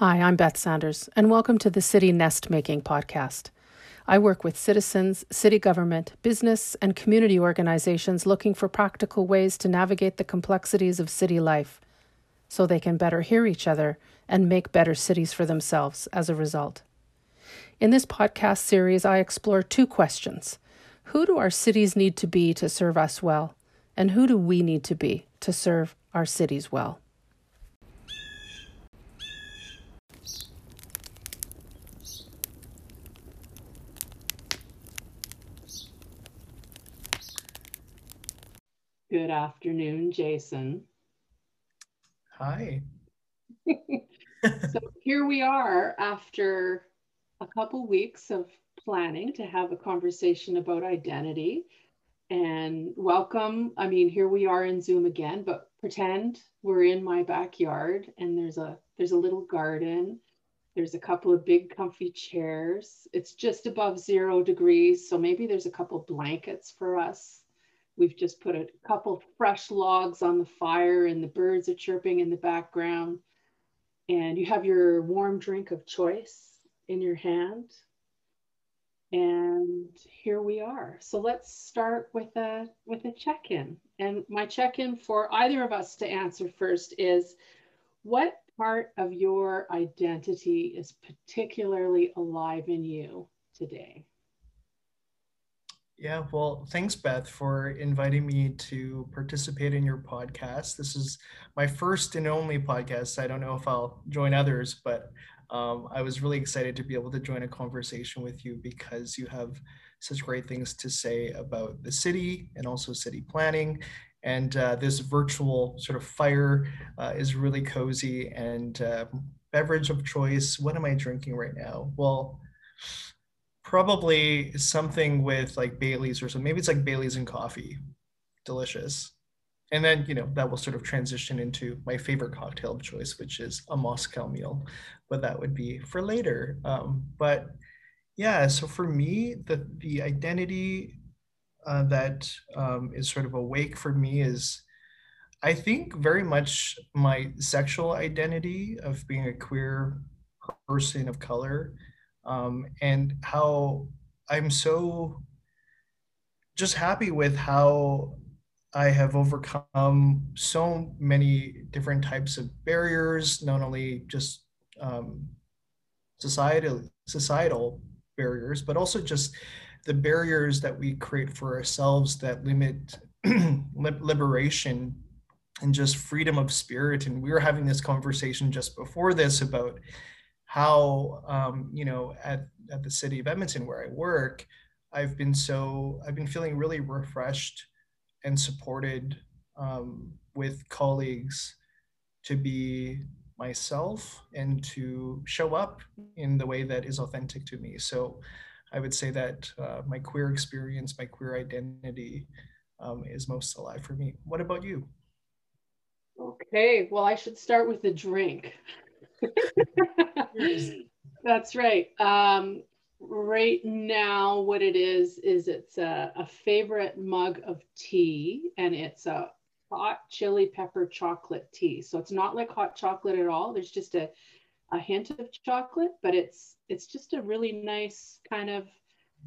Hi, I'm Beth Sanders, and welcome to the City Nest Making podcast. I work with citizens, city government, business, and community organizations looking for practical ways to navigate the complexities of city life so they can better hear each other and make better cities for themselves as a result. In this podcast series, I explore two questions Who do our cities need to be to serve us well? And who do we need to be to serve our cities well? Good afternoon, Jason. Hi. so here we are after a couple weeks of planning to have a conversation about identity. And welcome. I mean, here we are in Zoom again, but pretend we're in my backyard and there's a there's a little garden. There's a couple of big comfy chairs. It's just above zero degrees, so maybe there's a couple blankets for us We've just put a couple fresh logs on the fire and the birds are chirping in the background. And you have your warm drink of choice in your hand. And here we are. So let's start with a with a check-in. And my check-in for either of us to answer first is what part of your identity is particularly alive in you today? Yeah, well, thanks, Beth, for inviting me to participate in your podcast. This is my first and only podcast. I don't know if I'll join others, but um, I was really excited to be able to join a conversation with you because you have such great things to say about the city and also city planning. And uh, this virtual sort of fire uh, is really cozy and uh, beverage of choice. What am I drinking right now? Well, probably something with like Bailey's or something. Maybe it's like Bailey's and coffee. Delicious. And then, you know, that will sort of transition into my favorite cocktail of choice, which is a Moscow mule, but that would be for later. Um, but yeah, so for me, the, the identity uh, that um, is sort of awake for me is, I think, very much my sexual identity of being a queer person of color um, and how I'm so just happy with how I have overcome so many different types of barriers, not only just um, societal societal barriers, but also just the barriers that we create for ourselves that limit liberation and just freedom of spirit. And we were having this conversation just before this about how um, you know at, at the city of edmonton where i work i've been so i've been feeling really refreshed and supported um, with colleagues to be myself and to show up in the way that is authentic to me. So i would say that uh, my queer experience my queer identity um, is most alive for me. What about you? Okay well i should start with the drink That's right. Um, right now, what it is, is it's a, a favorite mug of tea and it's a hot chili pepper chocolate tea. So it's not like hot chocolate at all. There's just a, a hint of chocolate, but it's it's just a really nice kind of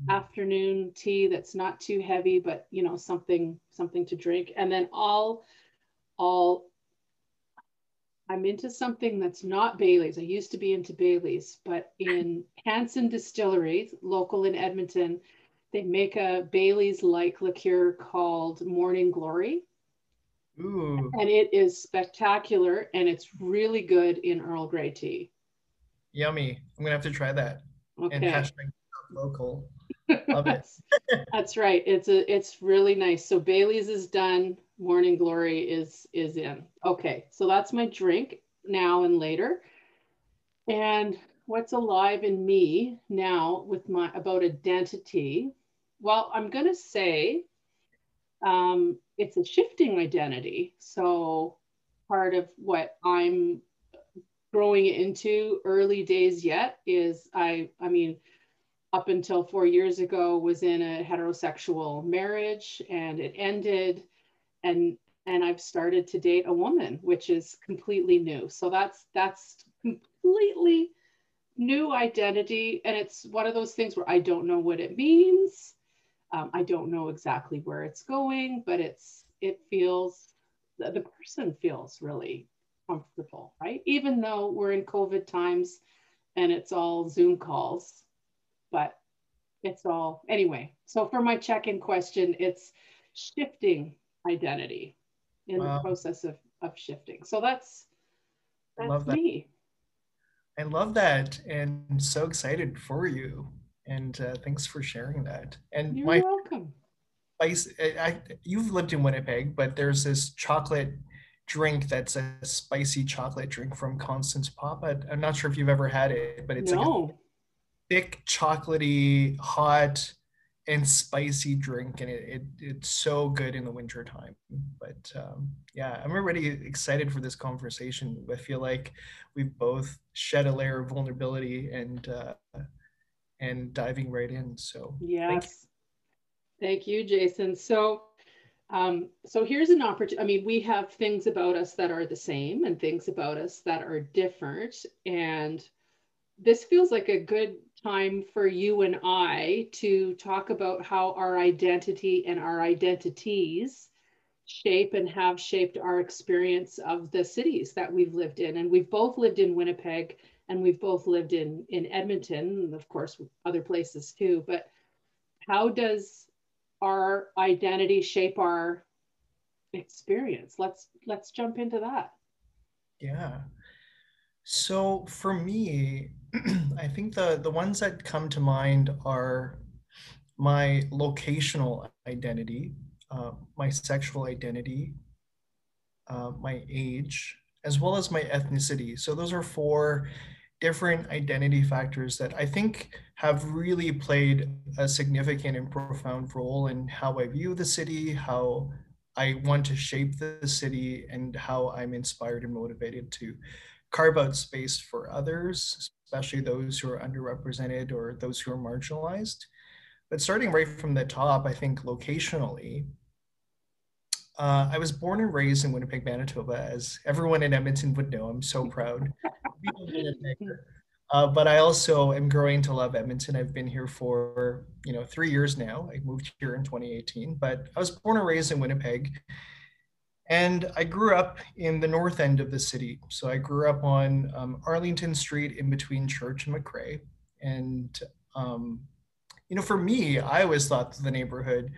afternoon tea that's not too heavy, but you know, something something to drink. And then all all I'm into something that's not Bailey's. I used to be into Bailey's, but in Hansen Distillery, local in Edmonton, they make a Bailey's like liqueur called Morning Glory. Ooh. And it is spectacular and it's really good in Earl Grey tea. Yummy. I'm gonna have to try that. Okay. And hashtag local. Love it. That's right. It's a it's really nice. So Bailey's is done morning glory is is in. Okay so that's my drink now and later. And what's alive in me now with my about identity? Well i'm to say um, it's a shifting identity. So part of what i'm growing into early days yet is i i mean up until four years ago was in a heterosexual marriage and it ended and and I've started to date a woman, which is completely new. So that's that's completely new identity. And it's one of those things where I don't know what it means. Um, I don't know exactly where it's going, but it's it feels the person feels really comfortable, right? Even though we're in COVID times and it's all Zoom calls, but it's all anyway. So for my check-in question, it's shifting identity in wow. the process of, of shifting. So that's that's that. me. I love that and so excited for you. And uh, thanks for sharing that. And You're my, welcome. I, I, you've lived in Winnipeg, but there's this chocolate drink that's a spicy chocolate drink from Constance Popp. I, am not sure if you've ever had it, but it's no. like a thick, chocolatey, hot, and spicy drink, and it, it it's so good in the winter time. But um, yeah, I'm already excited for this conversation. I feel like we've both shed a layer of vulnerability and uh, and diving right in. So yes, thank you, thank you Jason. So um, so here's an opportunity. I mean, we have things about us that are the same and things about us that are different. And this feels like a good time for you and I to talk about how our identity and our identities shape and have shaped our experience of the cities that we've lived in. And we've both lived in Winnipeg and we've both lived in, in Edmonton, and of course, other places too. But how does our identity shape our experience let's let's jump into that yeah so for me i think the the ones that come to mind are my locational identity uh, my sexual identity uh, my age as well as my ethnicity. So those are four different identity factors that I think have really played a significant and profound role in how I view the city, how I want to shape the city, and how I'm inspired and motivated to carve out space for others, especially those who are underrepresented or those who are marginalized. But starting right from the top, I think locationally, uh, I was born and raised in Winnipeg, Manitoba, as everyone in Edmonton would know. I'm so proud. Uh, but I also am growing to love Edmonton. I've been here for you know three years now. I moved here in 2018, but I was born and raised in Winnipeg, and I grew up in the north end of the city. So I grew up on um, Arlington Street, in between Church and Machray, and um, you know, for me, I always thought the neighborhood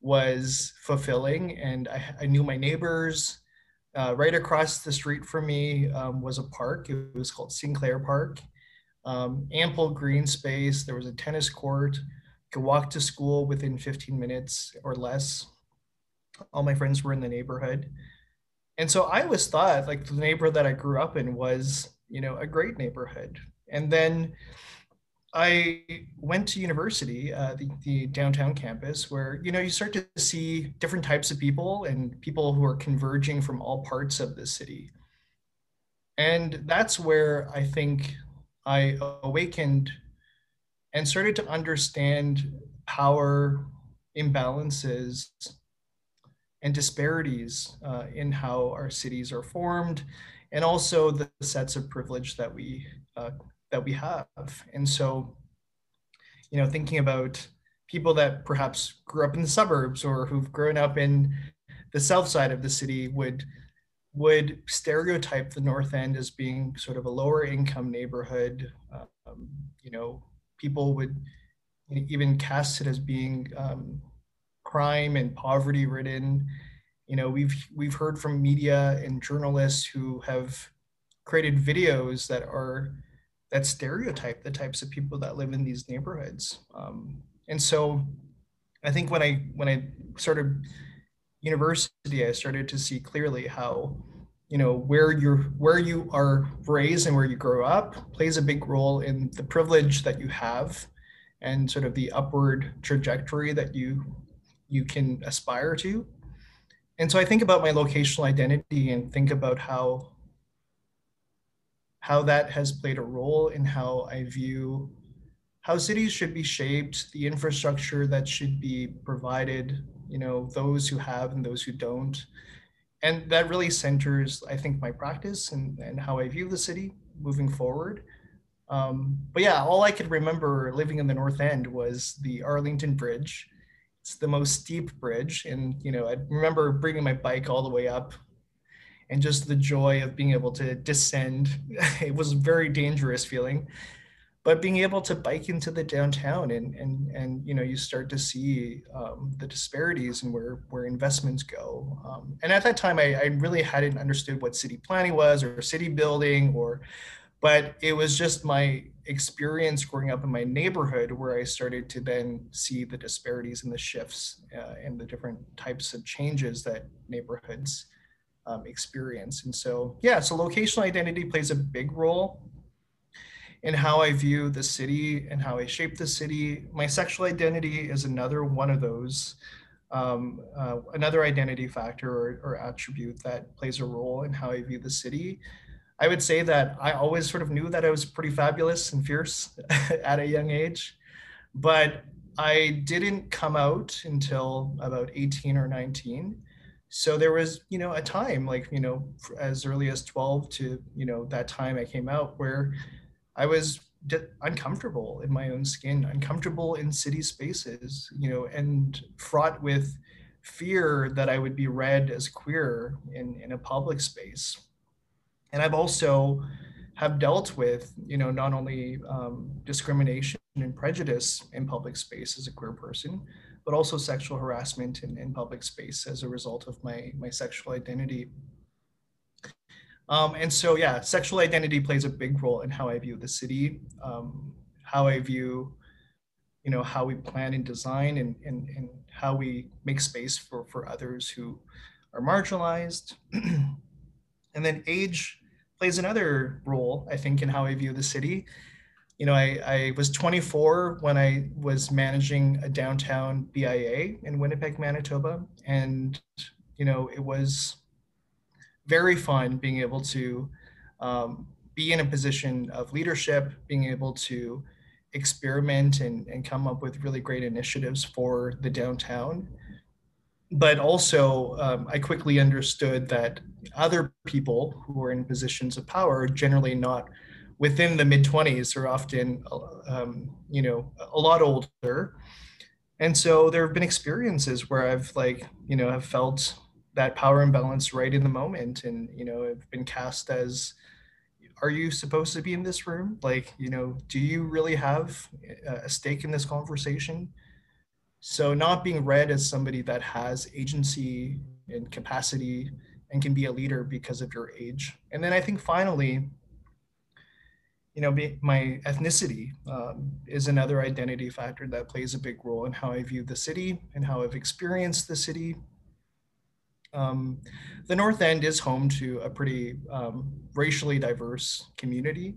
was fulfilling, and I, I knew my neighbors. Uh, right across the street from me um, was a park. It was called Sinclair Park. Um, ample green space. There was a tennis court. Could walk to school within 15 minutes or less. All my friends were in the neighborhood. And so I always thought like the neighborhood that I grew up in was, you know, a great neighborhood. And then I went to university, uh, the, the downtown campus, where you know you start to see different types of people and people who are converging from all parts of the city, and that's where I think I awakened and started to understand power imbalances and disparities uh, in how our cities are formed, and also the sets of privilege that we uh, that we have. And so, you know, thinking about people that perhaps grew up in the suburbs or who've grown up in the south side of the city would would stereotype the north end as being sort of a lower income neighborhood um, you know people would even cast it as being um, crime and poverty ridden you know we've we've heard from media and journalists who have created videos that are that stereotype the types of people that live in these neighborhoods. Um, and so I think when I when I started university, I started to see clearly how you know where you're where you are raised and where you grow up plays a big role in the privilege that you have and sort of the upward trajectory that you you can aspire to and so i think about my locational identity and think about how how that has played a role in how I view how cities should be shaped, the infrastructure that should be provided, you know, those who have and those who don't. And that really centers, I think, my practice and, and how I view the city. moving forward. Um, but yeah, all I could remember living in the North End was the Arlington Bridge. It's the most steep bridge, and you know, I remember bringing my bike all the way up, and just the joy of being able to descend. it was a very dangerous feeling, but being able to bike into the downtown and and and you know, you start to see um, the disparities and where where investments go. Um, and at that time, I, I really hadn't understood what city planning was or city building or but it was just my experience growing up in my neighborhood where I started to then see the disparities and the shifts uh, and the different types of changes that neighborhoods um, experience. And so, yeah, so locational identity plays a big role in how I view the city and how I shape the city. My sexual identity is another one of those. Um, uh, another identity factor or, or attribute that plays a role in how I view the city. I would say that I always sort of knew that I was pretty fabulous and fierce at a young age, but I didn't come out until about 18 or 19. So there was, you know, a time like, you know, as early as 12 to, you know, that time I came out where I was uncomfortable in my own skin, uncomfortable in city spaces, you know, and fraught with fear that I would be read as queer in, in a public space and I've also have dealt with, you know, not only um, discrimination and prejudice in public space as a queer person, but also sexual harassment in, in public space as a result of my, my sexual identity. Um, and so, yeah, sexual identity plays a big role in how I view the city, um, how I view, you know, how we plan and design and, and, and how we make space for, for others who are marginalized. And then age plays another role, I think, in how I view the city. You know, I, I was 24 when I was managing a downtown BIA in Winnipeg, Manitoba. And, you know, it was very fun being able to um, be in a position of leadership, being able to experiment and, and come up with really great initiatives for the downtown but also um, I quickly understood that other people who are in positions of power are generally not within the mid 20s are often um, you know a lot older. And so there have been experiences where i've like you know have felt that power imbalance right in the moment and you know have been cast as are you supposed to be in this room? Like you know do you really have a stake in this conversation so not being read as somebody that has agency and capacity and can be a leader because of your age. And then I think finally, you know, my ethnicity um, is another identity factor that plays a big role in how I view the city and how I've experienced the city. Um, the North End is home to a pretty um, racially diverse community.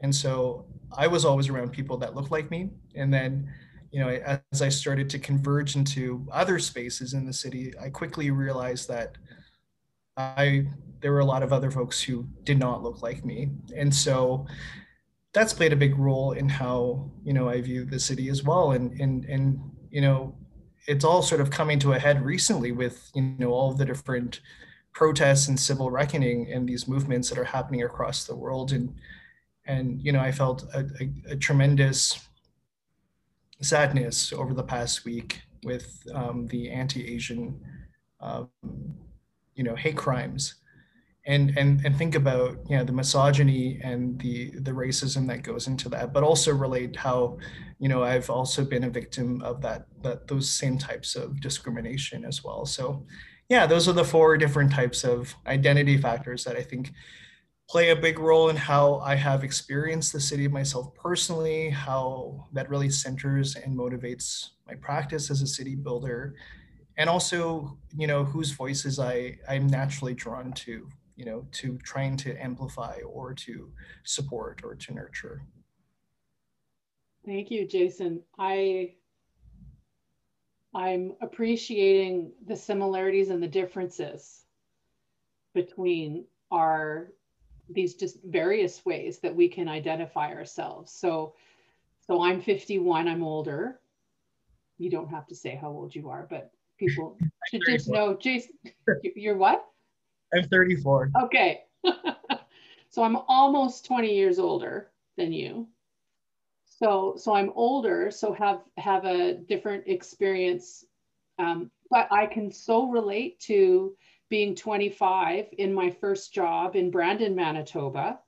And so I was always around people that looked like me. And then you know, as I started to converge into other spaces in the city, I quickly realized that I there were a lot of other folks who did not look like me, and so that's played a big role in how you know I view the city as well. And and and you know, it's all sort of coming to a head recently with you know all the different protests and civil reckoning and these movements that are happening across the world and and you know i felt a, a, a tremendous sadness over the past week with um, the anti-Asian, um, you know, hate crimes, and and and think about you know the misogyny and the the racism that goes into that, but also relate how, you know, I've also been a victim of that that those same types of discrimination as well. So, yeah, those are the four different types of identity factors that I think play a big role in how I have experienced the city myself personally, how that really centers and motivates my practice as a city builder, and also, you know, whose voices I, I'm naturally drawn to, you know, to trying to amplify or to support or to nurture. Thank you, Jason. I I'm appreciating the similarities and the differences between our these just various ways that we can identify ourselves. So, so I'm 51, I'm older. You don't have to say how old you are, but people should just know, Jason, you're what? I'm 34. Okay. So I'm almost 20 years older than you. So so I'm older, so have have a different experience. Um, but I can so relate to being 25 in my first job in Brandon, Manitoba.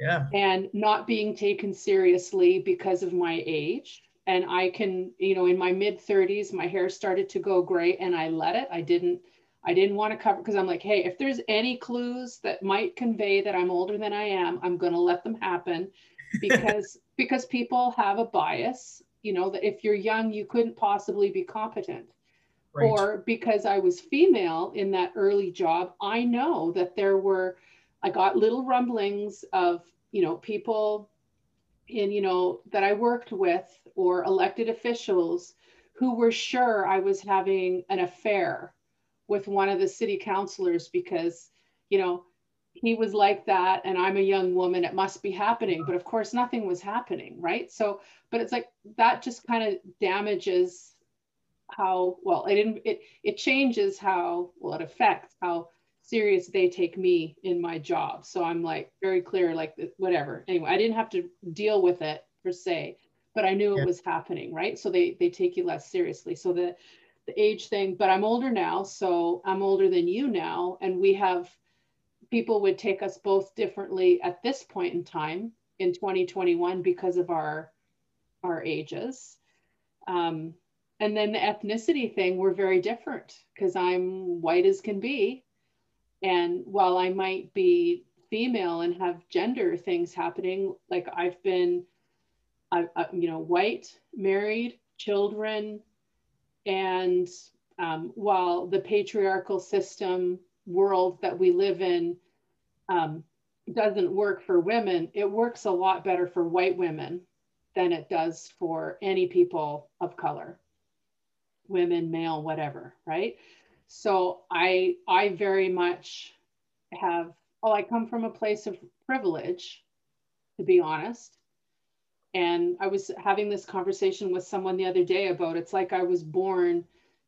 Yeah. And not being taken seriously because of my age. And I can, you know, in my mid 30s, my hair started to go gray and I let it. I didn't I didn't want to cover because I'm like, hey, if there's any clues that might convey that I'm older than I am, I'm going to let them happen because because people have a bias, you know, that if you're young, you couldn't possibly be competent. Right. Or because I was female in that early job, I know that there were I got little rumblings of, you know, people in, you know, that I worked with or elected officials who were sure I was having an affair with one of the city councilors because, you know, he was like that and I'm a young woman, it must be happening. Uh-huh. But of course, nothing was happening, right? So, but it's like that just kind of damages how well it didn't it it changes how well it affects how serious they take me in my job so i'm like very clear like whatever anyway i didn't have to deal with it per se but i knew yeah. it was happening right so they they take you less seriously so the the age thing, but I'm older now, so I'm older than you now, and we have people would take us both differently at this point in time in 2021 because of our our ages. Um, and then the ethnicity thing, we're very different because I'm white as can be, and while I might be female and have gender things happening, like I've been, I, I you know, white, married, children, and um, while the patriarchal system world that we live in um, doesn't work for women, it works a lot better for white women than it does for any people of color, women, male, whatever, right? So I I very much have oh, I come from a place of privilege, to be honest. And I was having this conversation with someone the other day about it's like I was born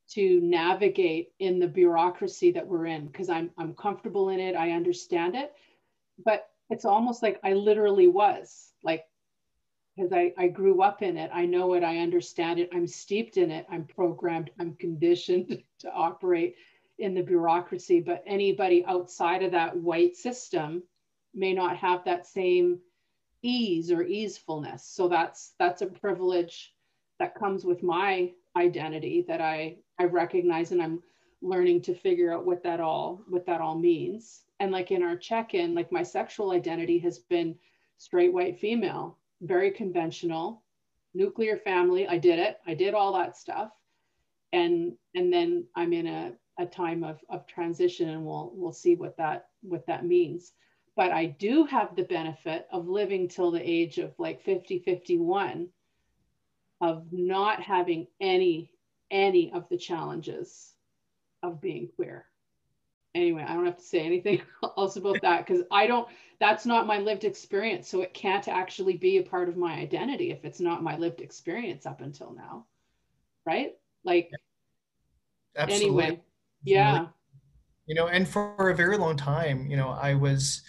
to navigate in the bureaucracy that we're in because I'm I'm comfortable in it, I understand it. But it's almost like I literally was because I, I grew up in it. I know it, I understand it, I'm steeped in it, I'm programmed, I'm conditioned to operate in the bureaucracy. But anybody outside of that white system may not have that same ease or easefulness. So that's that's a privilege that comes with my identity that I I recognize and I'm learning to figure out what that all what that all means. And like in our check-in, like my sexual identity has been straight white female, very conventional, nuclear family. I did it. I did all that stuff. And and then I'm in a, a time of, of transition and we'll we'll see what that what that means but I do have the benefit of living till the age of like 50, 51 of not having any, any of the challenges of being queer. Anyway, I don't have to say anything else about that because I don't, that's not my lived experience. So it can't actually be a part of my identity if it's not my lived experience up until now. Right? Like, Absolutely. anyway, yeah. You know, and for a very long time, you know, I was,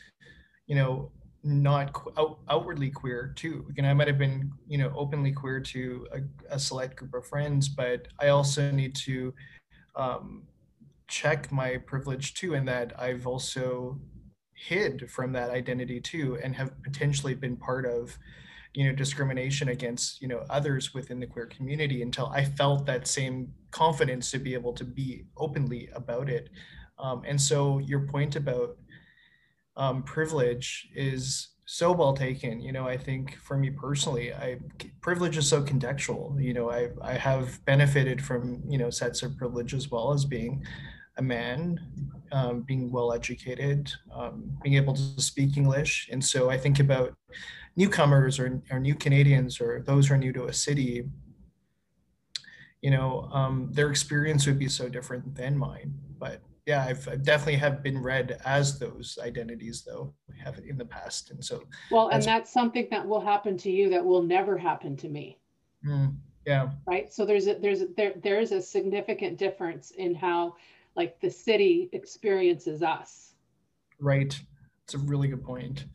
you know, not out, outwardly queer too. You know, I might have been, you know, openly queer to a, a select group of friends, but I also need to um, check my privilege too, in that I've also hid from that identity too, and have potentially been part of, you know, discrimination against, you know, others within the queer community until I felt that same confidence to be able to be openly about it. Um, and so your point about um, privilege is so well taken. You know, I think for me personally, I privilege is so contextual. You know, I I have benefited from you know sets of privilege as well as being a man, um, being well educated, um, being able to speak English, and so I think about newcomers or, or new Canadians or those who are new to a city. You know, um, their experience would be so different than mine, but yeah, I've, I've, definitely have been read as those identities though have in the past, and so. Well, and that's something that will happen to you that will never happen to me. Mm, yeah. Right. So there's a there's a, there there's a significant difference in how like the city experiences us. Right. It's a really good point.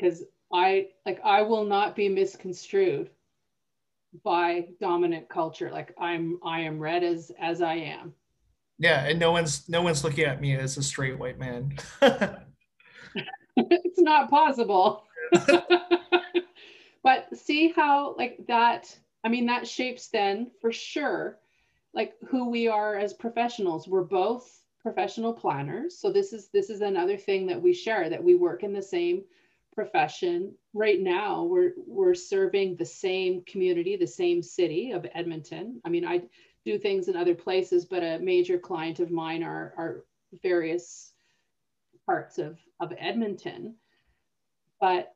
because I like I will not be misconstrued by dominant culture. Like I'm I am read as as I am. Yeah, and no one's no one's looking at me as a straight white man. it's not possible. but see how like that I mean that shapes then for sure like who we are as professionals. We're both professional planners. So this is this is another thing that we share that we work in the same profession. Right now, we're we're serving the same community, the same city of Edmonton. I mean, I do things in other places, but a major client of mine are are various parts of of Edmonton. But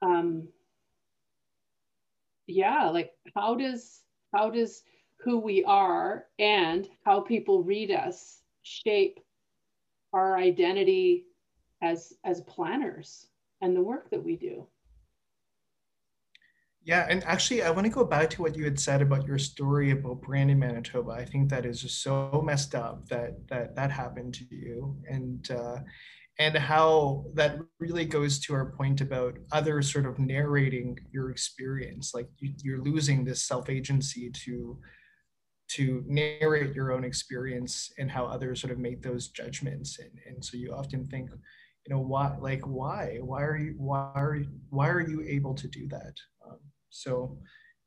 um, yeah, like how does how does who we are and how people read us shape our identity as as planners and the work that we do. Yeah and actually i want to go back to what you had said about your story about brandon manitoba. I think that is just so messed up that that that happened to you and uh and how that really goes to our point about others sort of narrating your experience like you, you're losing this self-agency to to narrate your own experience and how others sort of make those judgments. And, and so you often think you know why like why why are you why are you why are you able to do that? Um, so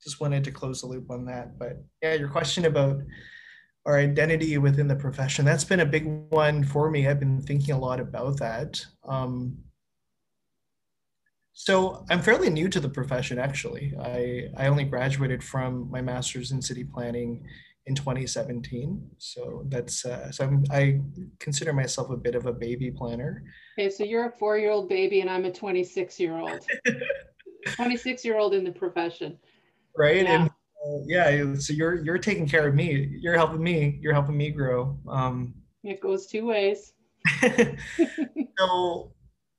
just wanted to close the loop on that. But yeah your question about our identity within the profession that's been a big one for me. I've been thinking a lot about that. Um, so I'm fairly new to the profession, actually. I, I only graduated from my master's in city planning in 2017. So that's uh, so I'm, I consider myself a bit of a baby planner. Okay, so you're a four-year-old baby, and I'm a 26-year-old. 26-year-old in the profession. Right, yeah. and uh, yeah, so you're you're taking care of me. You're helping me. You're helping me grow. Um, it goes two ways. so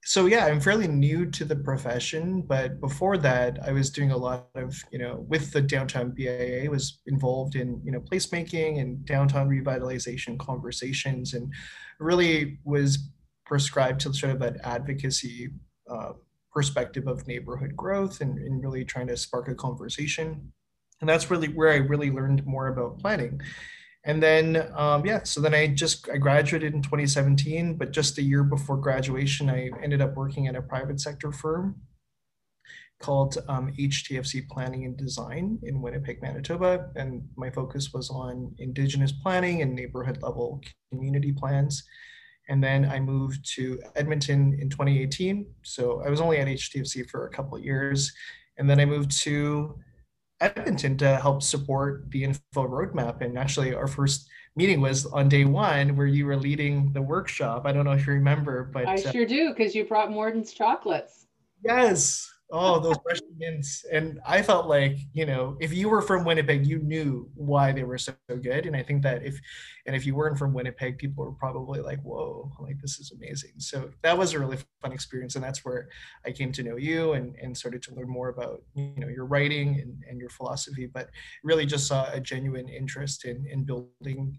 so yeah i'm fairly new to the profession but before that i was doing a lot of you know with the downtown bia was involved in you know placemaking and downtown revitalization conversations and really was prescribed to sort of an advocacy uh, perspective of neighborhood growth and, and really trying to spark a conversation. And that's really where i really learned more about planning and then um, yeah so then i just i graduated in 2017 but just a year before graduation i ended up working at a private sector firm called um, htfc planning and design in winnipeg manitoba. And my focus was on indigenous planning and neighborhood level community plans. And then i moved to edmonton in 2018 so i was only at htfc for a couple of years. And then i moved to Edmonton to help support the Infill Roadmap. And actually, our first meeting was on day one where you were leading the workshop. I don't know if you remember, but I uh, sure do because you brought Morden's chocolates. Yes, oh those mints. And i felt like you know if you were from winnipeg you knew why they were so good. And i think that if and if you weren't from winnipeg people were probably like whoa like this is amazing. So that was a really fun experience. And that's where i came to know you and and started to learn more about you know your writing and, and your philosophy. But really just saw a genuine interest in in building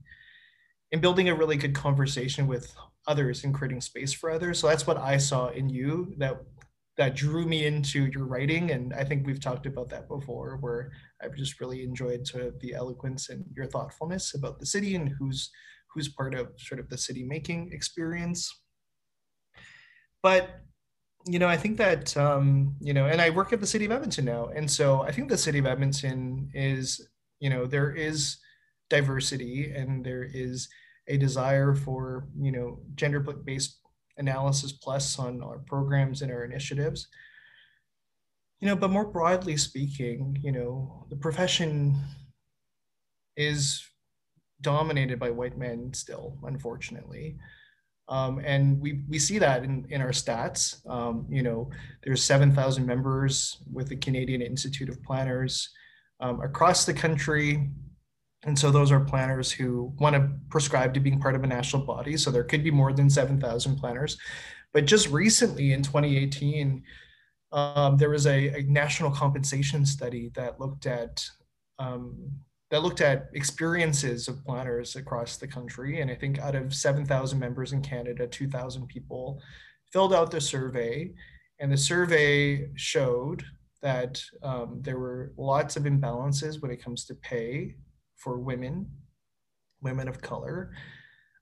in building a really good conversation with others and creating space for others. So that's what i saw in you that that drew me into your writing and i think we've talked about that before where i've just really enjoyed sort of the eloquence and your thoughtfulness about the city and who's who's part of sort of the city making experience. But you know i think that um, you know and i work at the city of edmonton now and so i think the city of edmonton is you know there is diversity and there is a desire for you know gender based analysis plus on our programs and our initiatives. You know, but more broadly speaking, you know, the profession is dominated by white men still, unfortunately. Um, and we, we see that in, in our stats. Um, you know, there's 7,000 members with the Canadian Institute of Planners um, across the country. And so those are planners who want to prescribe to being part of a national body. So there could be more than 7,000 planners. But just recently in 2018, um, there was a, a, national compensation study that looked at um, that looked at experiences of planners across the country. And I think out of 7,000 members in Canada, 2,000 people filled out the survey And the survey showed that um, there were lots of imbalances when it comes to pay for women, women of color,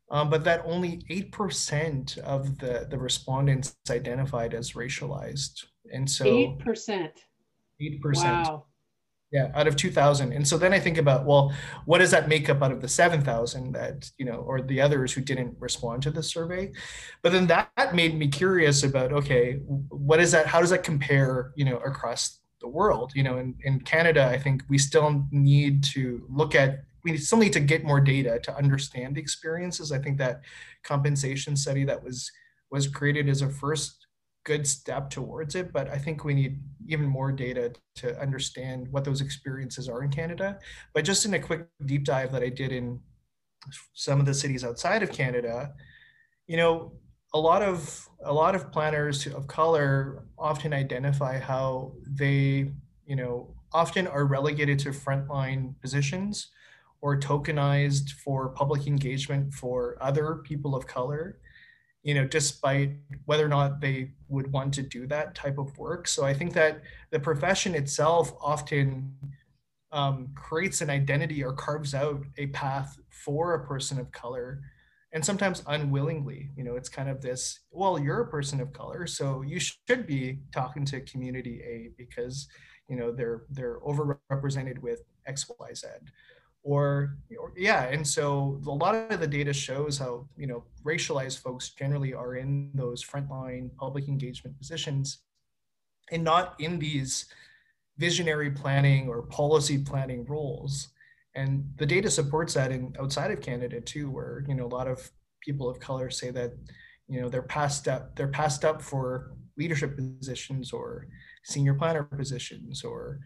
um, but that only 8% of the, the respondents identified as racialized. And so 8%. 8%. Wow. Yeah, out of 2000. And so then I think about, well, what does that make up out of the 7,000 that, you know, or the others who didn't respond to the survey? But then that, that made me curious about, okay, what is that? How does that compare, you know, across the world? You know, in, in Canada, I think we still need to look at, we still need to get more data to understand the experiences. I think that compensation study that was was created as a first good step towards it, but I think we need even more data to understand what those experiences are in Canada. But just in a quick deep dive that I did in some of the cities outside of Canada, you know, a lot of a lot of planners of color often identify how they, you know, often are relegated to frontline positions or tokenized for public engagement for other people of color you know, despite whether or not they would want to do that type of work. So I think that the profession itself often um, creates an identity or carves out a path for a person of color and sometimes unwillingly you know it's kind of this well you're a person of color so you should be talking to community a because you know they're they're overrepresented with xyz or, or yeah and so a lot of the data shows how you know racialized folks generally are in those frontline public engagement positions and not in these visionary planning or policy planning roles and the data supports that in outside of canada too where you know a lot of people of color say that you know they're passed up they're passed up for leadership positions or senior planner positions or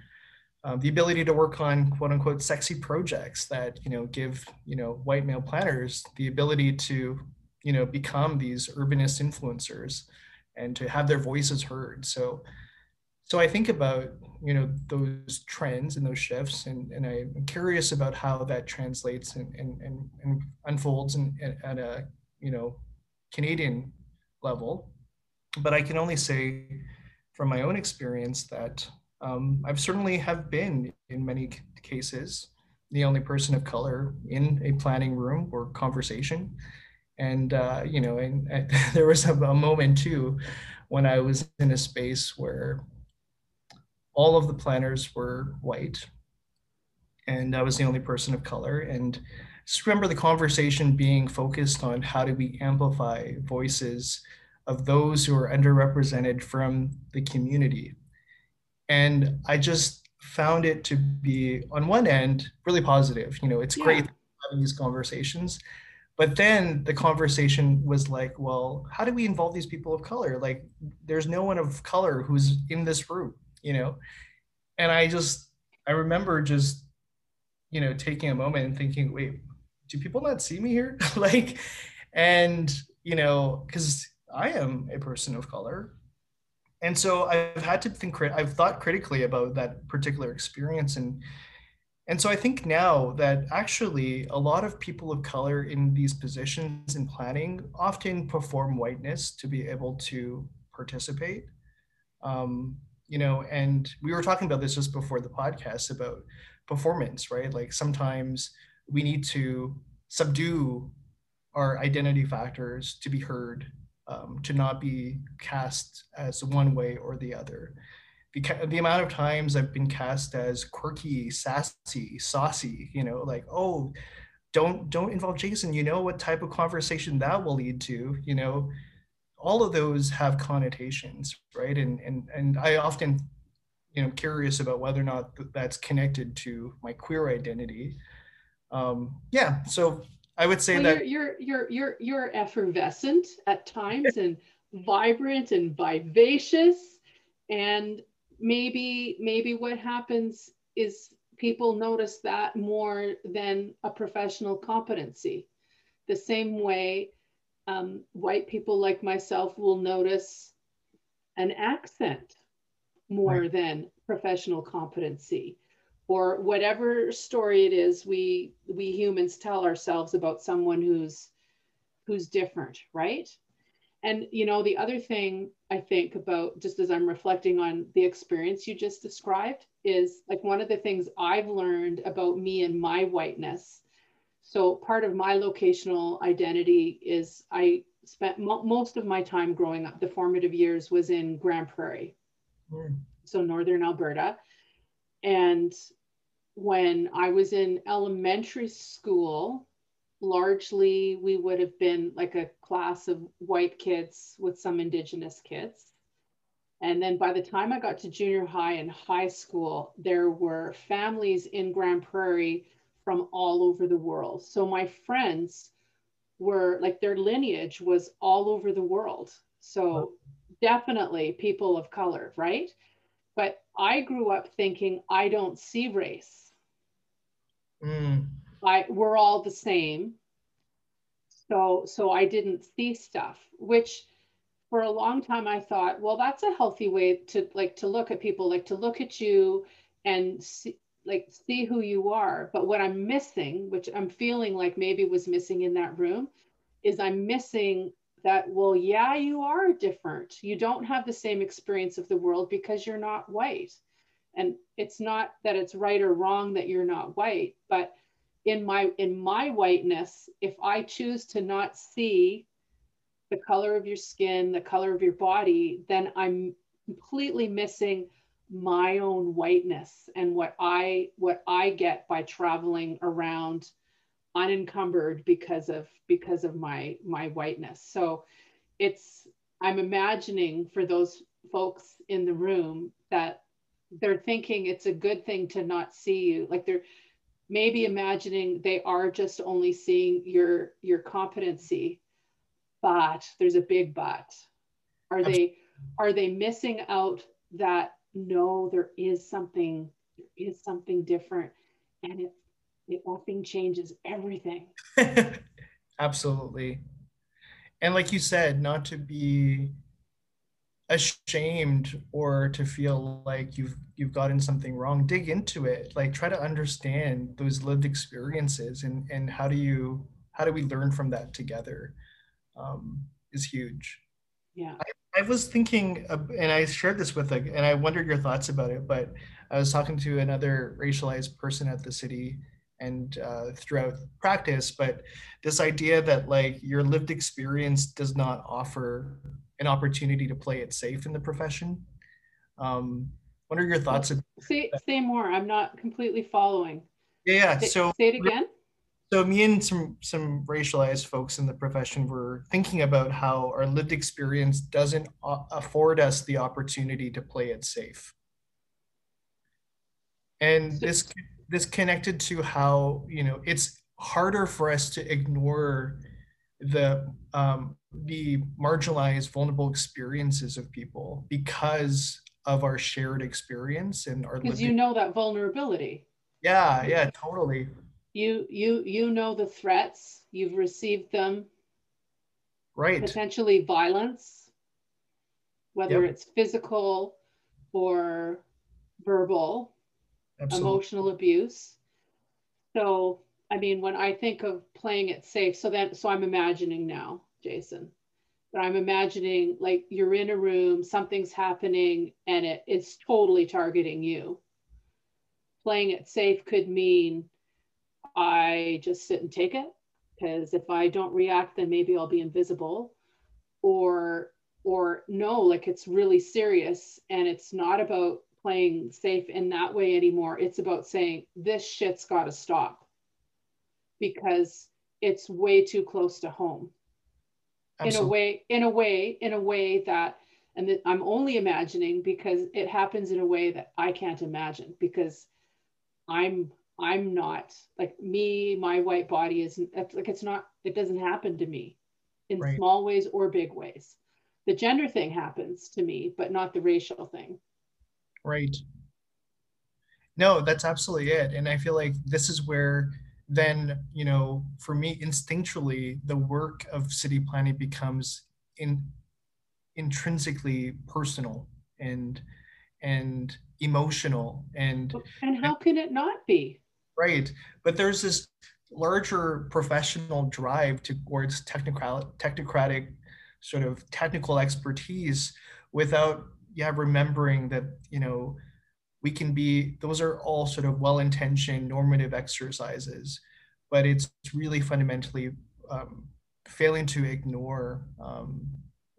um, the ability to work on quote unquote sexy projects that you know give you know white male planners the ability to you know become these urbanist influencers and to have their voices heard. So so i think about you know those trends and those shifts and, and i'm curious about how that translates and, and, and, and unfolds in, at a you know canadian level but i can only say from my own experience that um, I've certainly have been in many cases the only person of color in a planning room or conversation. And, uh, you know, and, and there was a, a moment too when I was in a space where all of the planners were white and I was the only person of color. And just remember the conversation being focused on how do we amplify voices of those who are underrepresented from the community and I just found it to be on one end really positive. You know, it's yeah. great having these conversations. But then the conversation was like, well, how do we involve these people of color? Like, there's no one of color who's in this room, you know? And I just, I remember just, you know, taking a moment and thinking, wait, do people not see me here? like, and, you know, because I am a person of color and so I've had to think. I've thought critically about that particular experience, and and so I think now that actually a lot of people of color in these positions in planning often perform whiteness to be able to participate. Um, you know, and we were talking about this just before the podcast about performance, right? Like sometimes we need to subdue our identity factors to be heard um, to not be cast as one way or the other. The, the amount of times I've been cast as quirky, sassy, saucy, you know, like, oh, don't don't involve Jason. You know what type of conversation that will lead to. You know, all of those have connotations, right? And and and I often, you know, curious about whether or not that's connected to my queer identity. Um, yeah, so I would say well, that you're, you're you're you're effervescent at times and vibrant and vivacious, and maybe maybe what happens is people notice that more than a professional competency. The same way um, white people like myself will notice an accent more right. than professional competency or whatever story it is we we humans tell ourselves about someone who's who's different right and you know the other thing i think about just as i'm reflecting on the experience you just described is like one of the things i've learned about me and my whiteness so part of my locational identity is i spent mo- most of my time growing up the formative years was in Grande Prairie mm. so northern alberta and when i was in elementary school largely we would have been like a class of white kids with some indigenous kids. And then by the time I got to junior high and high school, there were families in Grande Prairie from all over the world. So my friends were like their lineage was all over the world. So definitely people of color, right? But I grew up thinking I don't see race. Mm. I we're all the same. So so I didn't see stuff, which for a long time I thought, well, that's a healthy way to like to look at people, like to look at you and see like see who you are. But what I'm missing, which I'm feeling like maybe was missing in that room, is I'm missing that, well, yeah, you are different. You don't have the same experience of the world because you're not white. And it's not that it's right or wrong that you're not white, but in my in my whiteness if i choose to not see the color of your skin the color of your body then i'm completely missing my own whiteness and what i what i get by traveling around unencumbered because of because of my my whiteness. So it's i'm imagining for those folks in the room that they're thinking it's a good thing to not see you. Like they're maybe imagining they are just only seeing your your competency but there's a big but. Are they are they missing out that no there is something there is something different and it it effing changes everything. Absolutely. And like you said not to be ashamed or to feel like you've you've gotten something wrong dig into it. Like try to understand those lived experiences and and how do you how do we learn from that together um, is huge. Yeah. I, I was thinking and i shared this with and i wondered your thoughts about it but i was talking to another racialized person at the city and uh, throughout practice but this idea that like your lived experience does not offer an opportunity to play it safe in the profession. Um, what are your thoughts? Say, say more. I'm not completely following. Yeah. Say, so say it again. So me and some some racialized folks in the profession were thinking about how our lived experience doesn't afford us the opportunity to play it safe. And this this connected to how you know it's harder for us to ignore the um, the marginalized, vulnerable experiences of people because of our shared experience and our because you know that vulnerability. Yeah, yeah, totally. You you you know the threats, you've received them. Right. Potentially violence, whether yep. it's physical or verbal, Absolutely. emotional abuse. So I mean, when I think of playing it safe, so that so I'm imagining now, Jason, but I'm imagining like you're in a room, something's happening, and it is totally targeting you. Playing it safe could mean I just sit and take it because if I don't react, then maybe I'll be invisible, or or no, like it's really serious and it's not about playing safe in that way anymore. It's about saying this shit's got to stop because it's way too close to home Absolutely. in a way in a way in a way that and that i'm only imagining because it happens in a way that i can't imagine because i'm i'm not like me my white body isn't like it's not it doesn't happen to me in right. small ways or big ways. The gender thing happens to me but not the racial thing. Right. No that's absolutely it and i feel like this is where then you know for me instinctually the work of city planning becomes in intrinsically personal and and emotional and and how can it not be right. But there's this larger professional drive towards technocratic technocratic sort of technical expertise without yeah remembering that you know we can be those are all sort of well-intentioned normative exercises. But it's really fundamentally um, failing to ignore um,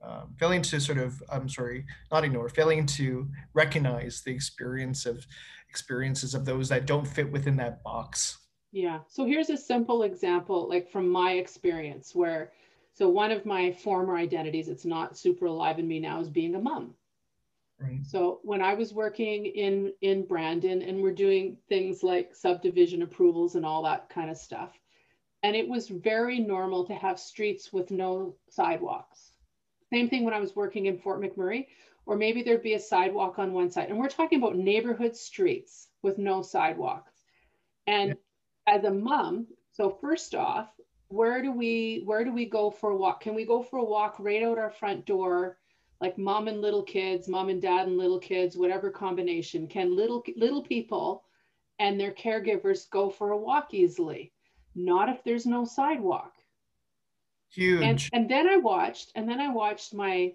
uh, failing to sort of i'm sorry not ignore failing to recognize the experience of experiences of those that don't fit within that box yeah so here's a simple example like from my experience where so one of my former identities it's not super alive in me now is being a mom Right. So when I was working in in Brandon and we're doing things like subdivision approvals and all that kind of stuff, and it was very normal to have streets with no sidewalks. Same thing when I was working in Fort McMurray, or maybe there'd be a sidewalk on one side. And we're talking about neighborhood streets with no sidewalks. And yeah. as a mom, so first off, where do we where do we go for a walk? Can we go for a walk right out our front door? like mom and little kids, mom and dad and little kids, whatever combination, can little little people and their caregivers go for a walk easily? Not if there's no sidewalk. Huge. And, and then I watched, and then I watched my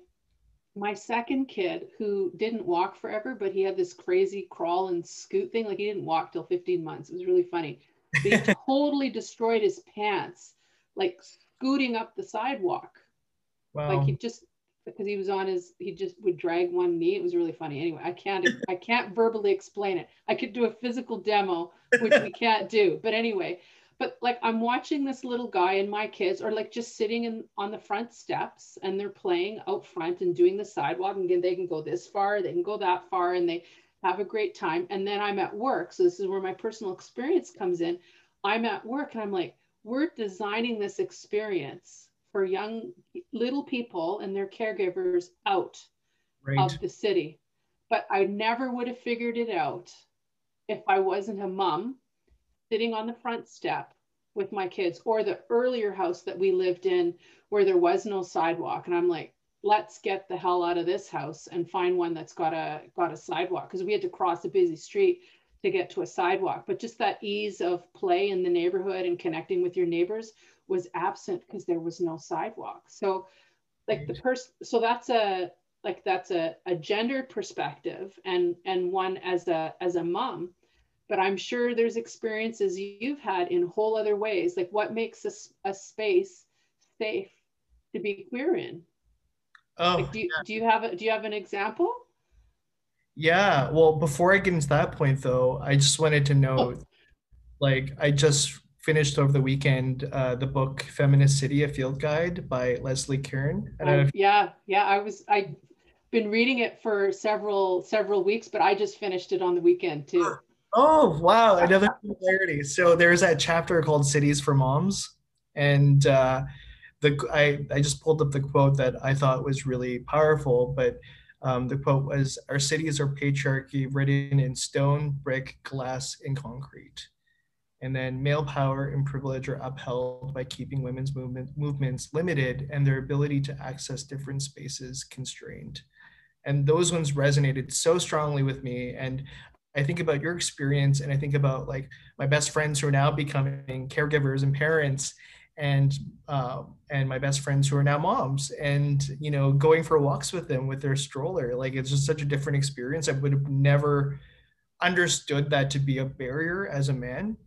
my second kid who didn't walk forever, but he had this crazy crawl and scoot thing. Like he didn't walk till 15 months. It was really funny. But he totally destroyed his pants, like scooting up the sidewalk. Wow. Like he just because he was on his he just would drag one knee it was really funny anyway i can't i can't verbally explain it i could do a physical demo which we can't do but anyway but like i'm watching this little guy and my kids are like just sitting in on the front steps and they're playing out front and doing the sidewalk and they can go this far they can go that far and they have a great time and then i'm at work so this is where my personal experience comes in i'm at work and i'm like we're designing this experience for young little people and their caregivers out right. of the city. But I never would have figured it out if I wasn't a mom sitting on the front step with my kids or the earlier house that we lived in where there was no sidewalk. And I'm like, let's get the hell out of this house and find one that's got a got a sidewalk because we had to cross a busy street to get to a sidewalk. But just that ease of play in the neighborhood and connecting with your neighbors was absent because there was no sidewalk. So like the person, so that's a, like that's a, a gendered perspective and, and one as a, as a mom, but I'm sure there's experiences you've had in whole other ways. Like what makes a, a space safe to be queer in? Oh, like do, you, yeah. do you have a, do you have an example? Yeah. Well, before I get into that point though, I just wanted to note, oh. like I just finished over the weekend uh, the book Feminist City, a field guide by Leslie Kern. Oh, yeah, yeah, I was I've been reading it for several several weeks, but I just finished it on the weekend too. Oh wow, another similarity. So there's that chapter called Cities for Moms, and uh, the I I just pulled up the quote that I thought was really powerful, but. Um, the quote was, Our cities are patriarchy written in stone, brick, glass, and concrete. And then male power and privilege are upheld by keeping women's movement, movements limited and their ability to access different spaces constrained. And those ones resonated so strongly with me. And I think about your experience and I think about like my best friends who are now becoming caregivers and parents and uh, and my best friends who are now moms and you know going for walks with them with their stroller. Like it's just such a different experience. I would have never understood that to be a barrier as a man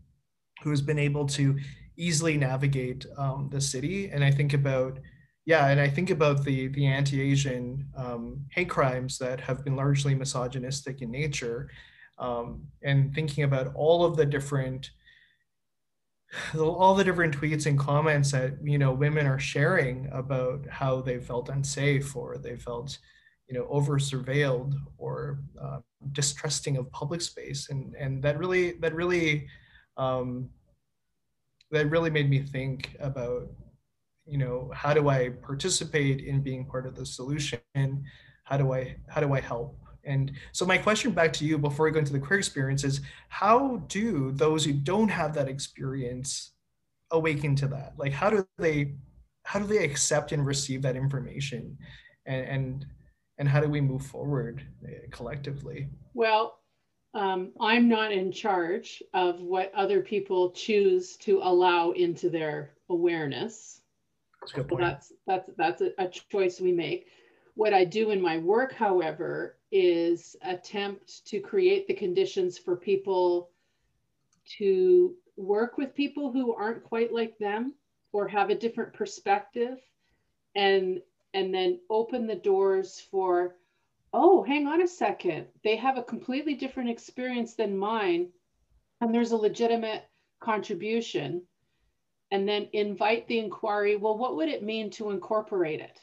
who's been able to easily navigate um, the city. And I think about, yeah, and I think about the the anti-Asian um, hate crimes that have been largely misogynistic in nature, um, and thinking about all of the different all the different tweets and comments that you know women are sharing about how they felt unsafe or they felt you know over surveilled or uh, distrusting of public space. And and that really that really um, that really made me think about you know how do i participate in being part of the solution? How do i how do i help and so my question back to you before we go into the queer experience is how do those who don't have that experience awaken to that like how do they how do they accept and receive that information and and, and how do we move forward eh, collectively well um, I'm not in charge of what other people choose to allow into their awareness. That's a good So that's that's that's a, a choice we make. What I do in my work, however, is attempt to create the conditions for people to work with people who aren't quite like them or have a different perspective and and then open the doors for oh hang on a second they have a completely different experience than mine and there's a legitimate contribution and then invite the inquiry well what would it mean to incorporate it.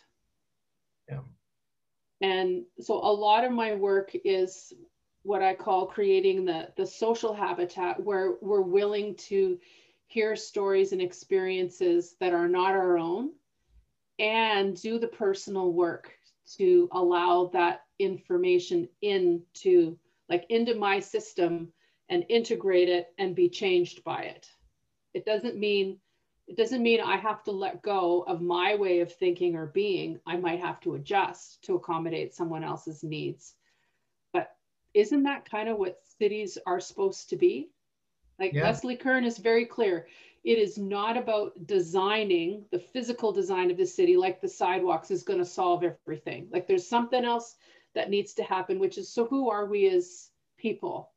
And so a lot of my work is what i call creating the the social habitat where we're willing to hear stories and experiences that are not our own and do the personal work to allow that information into like into my system and integrate it and be changed by it. It doesn't mean it doesn't mean i have to let go of my way of thinking or being. I might have to adjust to accommodate someone else's needs. But isn't that kind of what cities are supposed to be? Like Yeah. leslie kern is very clear. It is not about designing the physical design of the city like the sidewalks is going to solve everything. Like there's something else that needs to happen which is so who are we as people?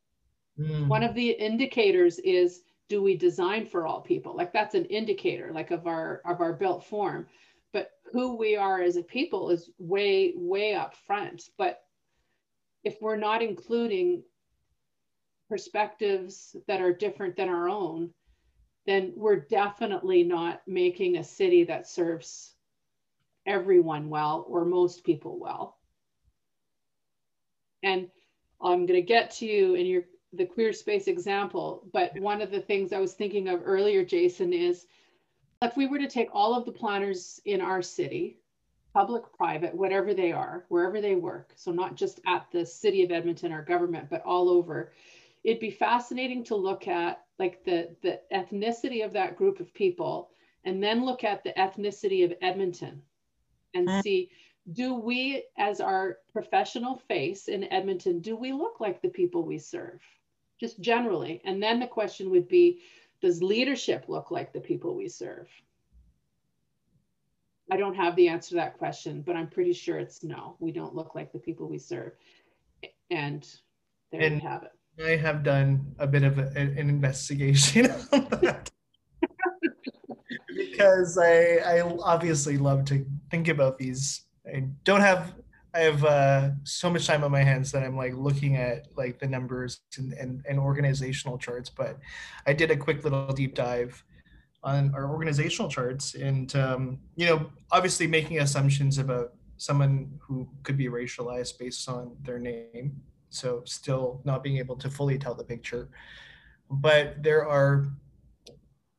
Mm, one of the indicators is do we design for all people? Like that's an indicator like of our of our built form. But who we are as a people is way way up front. But if we're not including perspectives that are different than our own then we're definitely not making a city that serves everyone well or most people well. And i'm going to get to you in your the queer space example but one of the things i was thinking of earlier jason is if we were to take all of the planners in our city public private whatever they are wherever they work so not just at the city of edmonton or government but all over it'd be fascinating to look at like the the ethnicity of that group of people and then look at the ethnicity of edmonton and Mm. see do we as our professional face in edmonton do we look like the people we serve just generally. And then the question would be does leadership look like the people we serve? I don't have the answer to that question but i'm pretty sure it's no. We don't look like the people we serve. And there And- you have it. I have done a bit of a, an investigation on that. because I, I obviously love to think about these. I don't have I have uh, so much time on my hands that I'm like looking at like the numbers and, and, and organizational charts. But I did a quick little deep dive on our organizational charts, and um, you know, obviously making assumptions about someone who could be racialized based on their name. So still not being able to fully tell the picture, but there are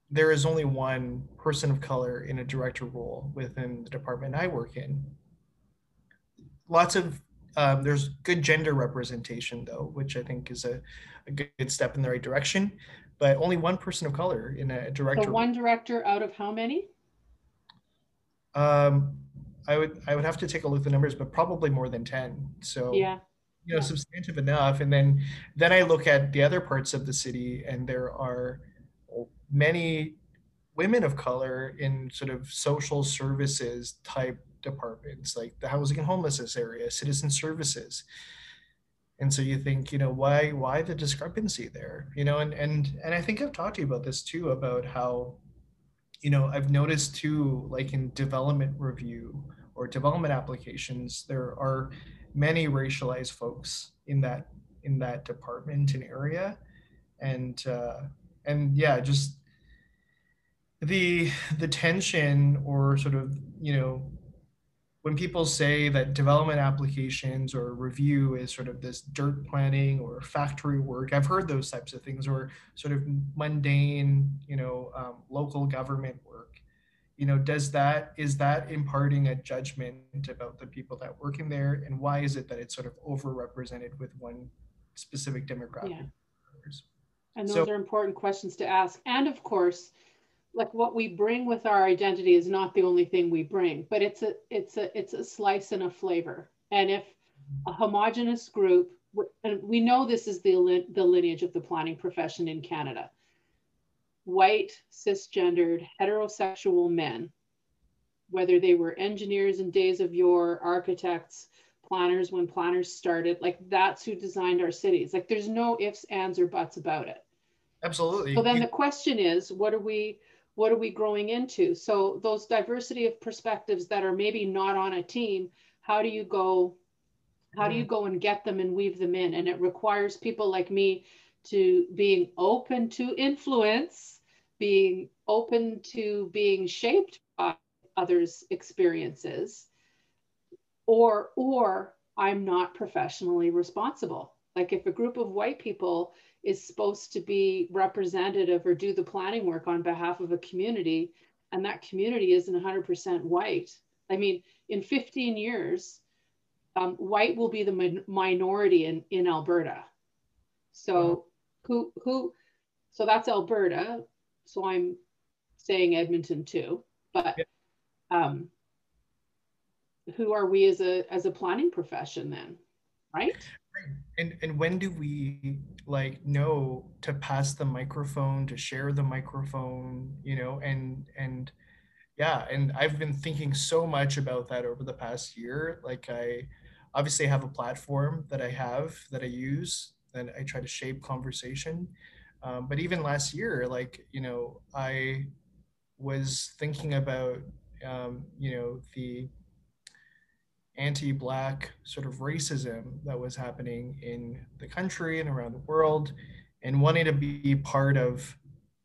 there is only one person of color in a director role within the department I work in. Lots of um, there's good gender representation though, which I think is a, a good step in the right direction. But only one person of color in a director. so one director out of how many um, I would I would have to take a look at the numbers, but probably more than ten. So yeah you know substantive enough and then then i look at the other parts of the city and there are many women of color in sort of social services type departments like the housing and homelessness area citizen services. And so you think you know why why the discrepancy there? You know and and and i think i've talked to you about this too about how you know i've noticed too like in development review or development applications there are many racialized folks in that in that department and area. And uh and yeah just the the tension or sort of you know when people say that development applications or review is sort of this dirt planning or factory work i've heard those types of things or sort of mundane you know um, local government work you know does that is that imparting a judgment about the people that work in there and why is it that it's sort of overrepresented with one specific demographic Yeah. And those So- are important questions to ask. And of course, like what we bring with our identity is not the only thing we bring, but it's a it's a it's a slice and a flavor. And if a homogenous group, and we know this is the the lineage of the planning profession in Canada, white cisgendered heterosexual men whether they were engineers in days of yore, architects, planners when planners started. Like that's who designed our cities. Like there's no ifs, ands, or buts about it. Absolutely. So then the question is, what are we what are we growing into? So those diversity of perspectives that are maybe not on a team, how do you go how do you go and get them and weave them in? And it requires people like me to being open to influence, being open to being shaped by others' experiences, or or I'm not professionally responsible. Like if a group of white people is supposed to be representative or do the planning work on behalf of a community, and that community isn't 100% white. I mean, in 15 years, um, white will be the min- minority in, in Alberta. So who who so that's Alberta. So I'm saying Edmonton too. But um, who are we as a as a planning profession then? Right? And and when do we like know to pass the microphone, to share the microphone, you know, and and yeah, and I've been thinking so much about that over the past year. Like I obviously have a platform that I have that I use and I try to shape conversation. Um, but even last year, like, you know, I was thinking about, um, you know, the anti-black sort of racism that was happening in the country and around the world and wanting to be part of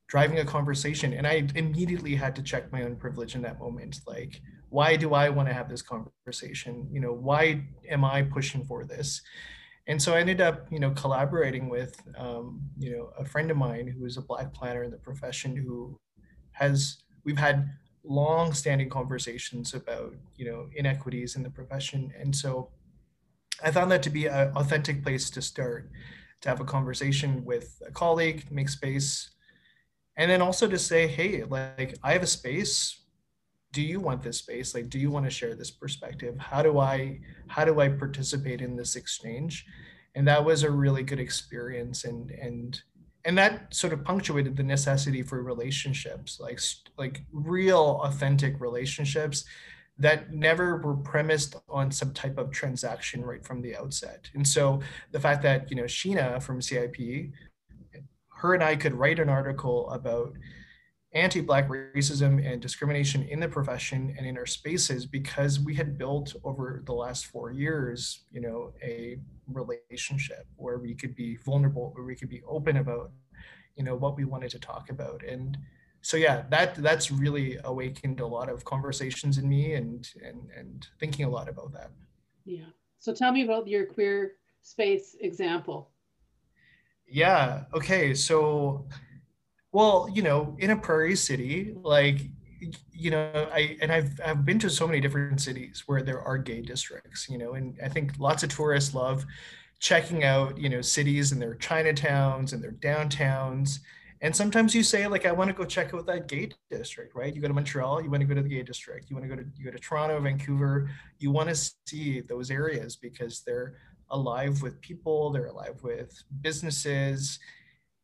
driving a conversation. And i immediately had to check my own privilege in that moment. Like why do i want to have this conversation? You know why am i pushing for this? And so i ended up you know collaborating with um, you know a friend of mine who is a black planner in the profession who has we've had long standing conversations about you know inequities in the profession. And so i found that to be an authentic place to start to have a conversation with a colleague make space and then also to say hey like i have a space. Do you want this space? Like do you want to share this perspective? How do i how do i participate in this exchange? And that was a really good experience and and and that sort of punctuated the necessity for relationships like like real authentic relationships that never were premised on some type of transaction right from the outset. And so the fact that you know sheena from cip her and i could write an article about anti-black racism and discrimination in the profession and in our spaces because we had built over the last four years you know a relationship where we could be vulnerable where we could be open about you know what we wanted to talk about. And so yeah that that's really awakened a lot of conversations in me and and and thinking a lot about that. Yeah. So tell me about your queer space example. Yeah. Okay. So well, you know, in a prairie city, like you know, I and I've I've been to so many different cities where there are gay districts, you know, and I think lots of tourists love checking out, you know, cities and their Chinatowns and their downtowns. And sometimes you say, like, I want to go check out that gay district, right? You go to Montreal, you want to go to the gay district, you want to go to you go to Toronto, Vancouver, you want to see those areas because they're alive with people, they're alive with businesses,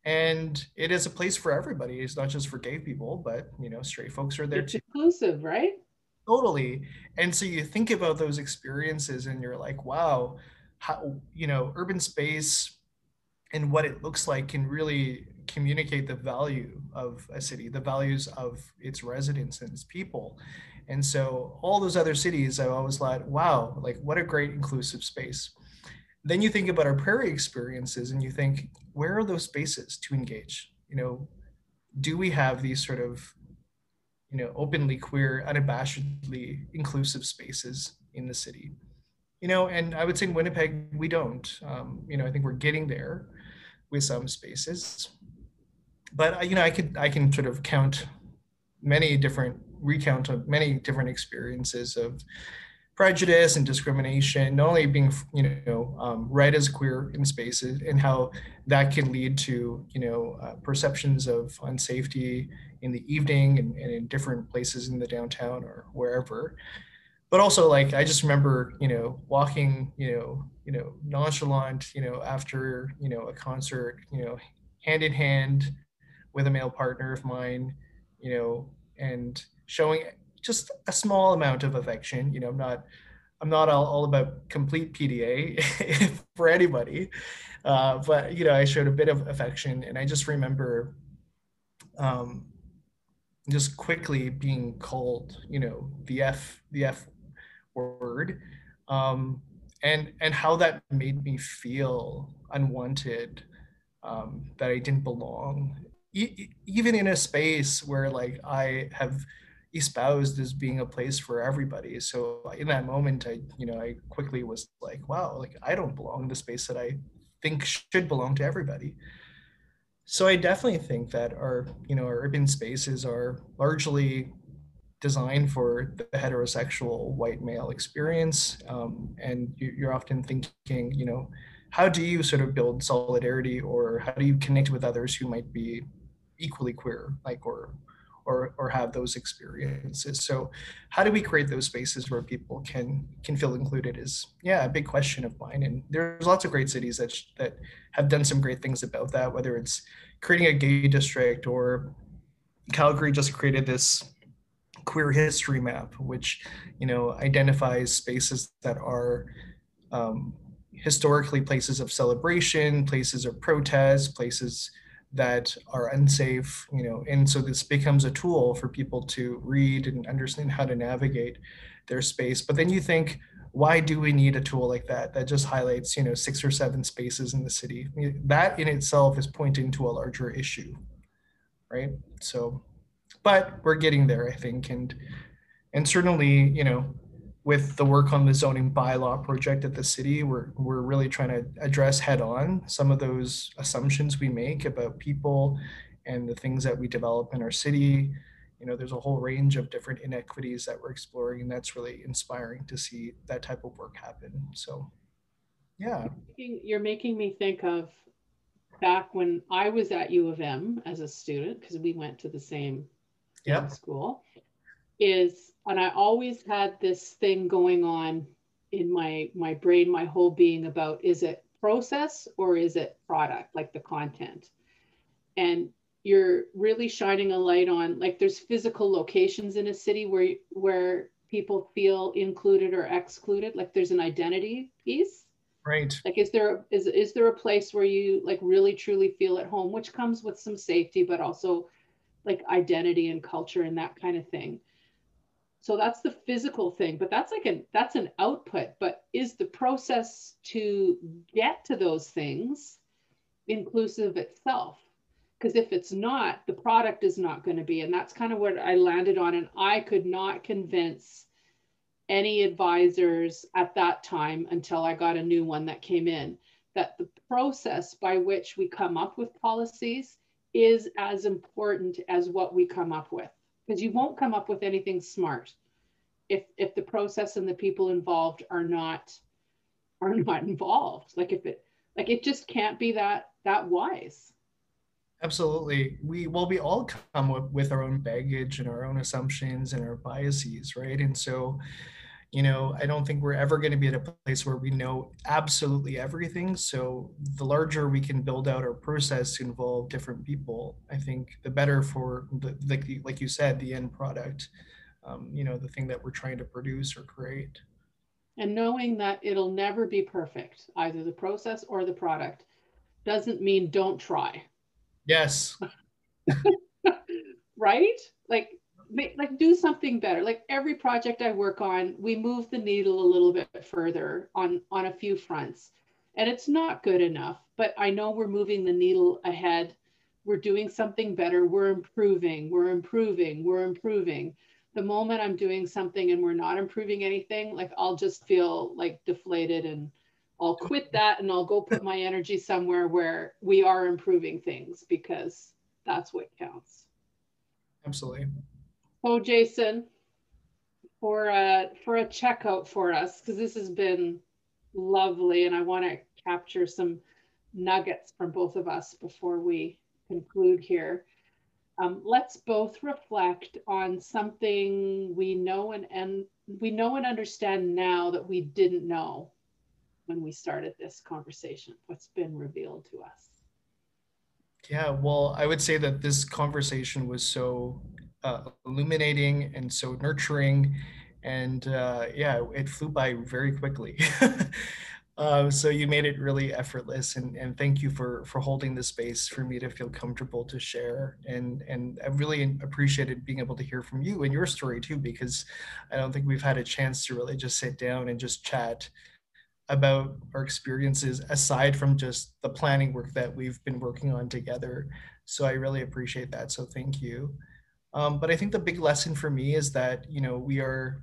and it is a place for everybody. It's not just for gay people but you know straight folks are there it's too. inclusive right? Totally. And so you think about those experiences and you're like wow how you know urban space and what it looks like can really communicate the value of a city the values of its residents and its people. And so all those other cities i always thought wow like what a great inclusive space then you think about our prairie experiences and you think where are those spaces to engage? You know do we have these sort of you know openly queer unabashedly inclusive spaces in the city? You know and i would say in winnipeg we don't. Um, you know i think we're getting there with some spaces. But you know i could i can sort of count many different recount of many different experiences of prejudice and discrimination, not only being you know um, read as queer in spaces and how that can lead to you know uh, perceptions of unsafety in the evening and, and, in different places in the downtown or wherever. But also like I just remember you know walking you know you know nonchalant you know after you know a concert you know hand in hand with a male partner of mine you know and showing just a small amount of affection. You know, I'm not I'm not all, all about complete PDA for anybody, uh, but you know, I showed a bit of affection, and I just remember um, just quickly being called, you know, the F the F word, um, and and how that made me feel unwanted, um, that I didn't belong, e- even in a space where like I have espoused as being a place for everybody. So in that moment, I, you know, I quickly was like, wow, like I don't belong in the space that I think should belong to everybody. So I definitely think that our, you know, our urban spaces are largely designed for the heterosexual white male experience. Um, and you, are often thinking, you know, how do you sort of build solidarity or how do you connect with others who might be equally queer, like, or or or have those experiences. So how do we create those spaces where people can can feel included is yeah a big question of mine. And there's lots of great cities that that have done some great things about that whether it's creating a gay district or calgary just created this queer history map which you know identifies spaces that are um, historically places of celebration places of protest places that are unsafe, you know, and so this becomes a tool for people to read and understand how to navigate their space. But then you think, why do we need a tool like that that just highlights, you know, six or seven spaces in the city? That in itself is pointing to a larger issue, right? So, but we're getting there, I think, and and certainly, you know, with the work on the zoning bylaw project at the city, we're, we're really trying to address head on some of those assumptions we make about people and the things that we develop in our city. You know, there's a whole range of different inequities that we're exploring, and that's really inspiring to see that type of work happen. So, yeah. You're making me think of back when I was at U of M as a student, because we went to the same yep. school, is and I always had this thing going on in my my brain, my whole being about is it process or is it product, like the content? And you're really shining a light on like there's physical locations in a city where where people feel included or excluded like there's an identity piece. Right. Like is there is is there a place where you like really truly feel at home which comes with some safety but also like identity and culture and that kind of thing so that's the physical thing but that's like an that's an output but is the process to get to those things inclusive itself? Because if it's not the product is not going to be and that's kind of what i landed on and i could not convince any advisors at that time until i got a new one that came in that the process by which we come up with policies is as important as what we come up with because you won't come up with anything smart if if the process and the people involved are not are not involved. Like if it like it just can't be that that wise. Absolutely. We well we all come with, with our own baggage and our own assumptions and our biases right? And so you know i don't think we're ever going to be at a place where we know absolutely everything. So the larger we can build out our process to involve different people i think the better for the like, like you said the end product um, you know the thing that we're trying to produce or create. And knowing that it'll never be perfect either the process or the product doesn't mean don't try. Yes. Right? Like like do something better. Like every project i work on we move the needle a little bit further on on a few fronts. And it's not good enough but i know we're moving the needle ahead. We're doing something better. We're improving. We're improving. We're improving. The moment i'm doing something and we're not improving anything like i'll just feel like deflated and i'll quit that and i'll go put my energy somewhere where we are improving things because that's what counts. Absolutely Oh, Jason, for a for a checkout for us because this has been lovely, and I want to capture some nuggets from both of us before we conclude here. Um, let's both reflect on something we know and, and we know and understand now that we didn't know when we started this conversation. What's been revealed to us? Yeah, well, I would say that this conversation was so uh, illuminating and so nurturing. And uh, yeah, it flew by very quickly. Uh, so you made it really effortless, and, and thank you for for holding the space for me to feel comfortable to share. And and I really appreciated being able to hear from you and your story too, because I don't think we've had a chance to really just sit down and just chat about our experiences aside from just the planning work that we've been working on together. So I really appreciate that. So thank you. Um, but I think the big lesson for me is that you know we are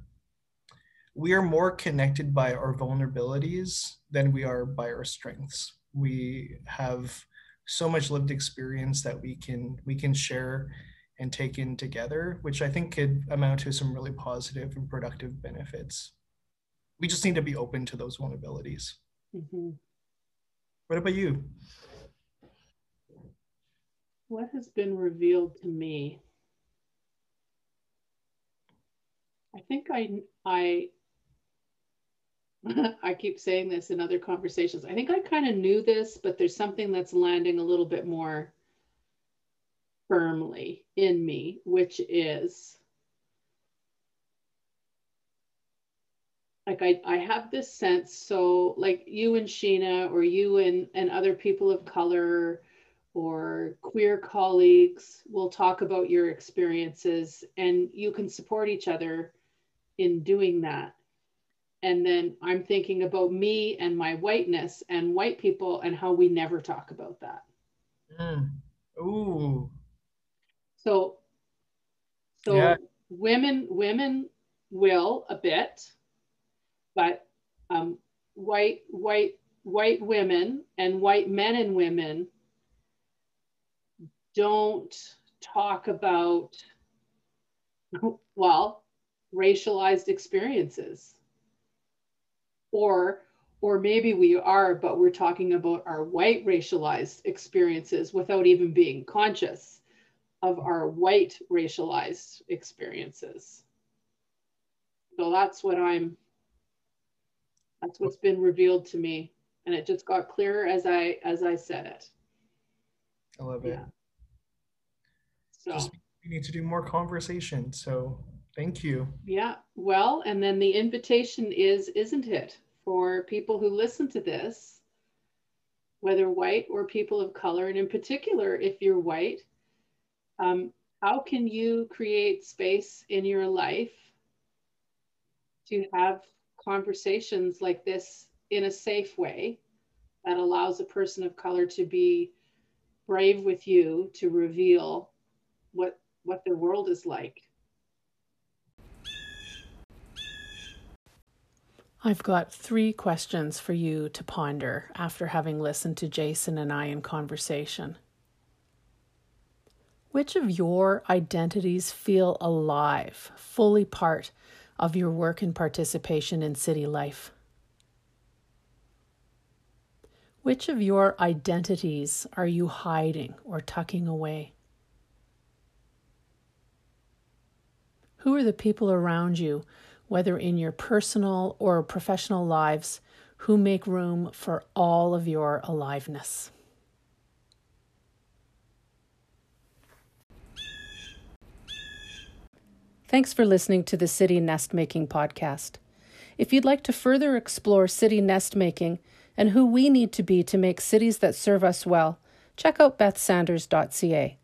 we are more connected by our vulnerabilities than we are by our strengths. We have so much lived experience that we can we can share and take in together, which I think could amount to some really positive and productive benefits. We just need to be open to those vulnerabilities. Mm-hmm. What about you? What has been revealed to me? I think I I I keep saying this in other conversations. I think I kind of knew this, but there's something that's landing a little bit more firmly in me, which is like I, I have this sense. So, like you and Sheena, or you and, and other people of color, or queer colleagues will talk about your experiences, and you can support each other in doing that and then I'm thinking about me and my whiteness and white people and how we never talk about that. Mm. Ooh. So, so yeah. women women will a bit, but um, white white white women and white men and women don't talk about well racialized experiences. Or or maybe we are but we're talking about our white racialized experiences without even being conscious of our white racialized experiences. So that's what i'm that's what's been revealed to me and it just got clearer as i as i said it. I love it. Yeah. so just, we need to do more conversation so Thank you. Yeah. Well, and then the invitation is, isn't it, for people who listen to this, whether white or people of color, and in particular, if you're white, um, how can you create space in your life to have conversations like this in a safe way that allows a person of color to be brave with you to reveal what what their world is like I've got three questions for you to ponder after having listened to Jason and I in conversation. Which of your identities feel alive, fully part of your work and participation in city life? Which of your identities are you hiding or tucking away? Who are the people around you whether in your personal or professional lives, who make room for all of your aliveness. Thanks for listening to the City Nest Making podcast. If you'd like to further explore city nest making and who we need to be to make cities that serve us well, check out bethsanders.ca.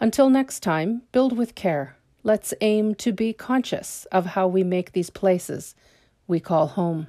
Until next time, build with care. Let's aim to be conscious of how we make these places we call home.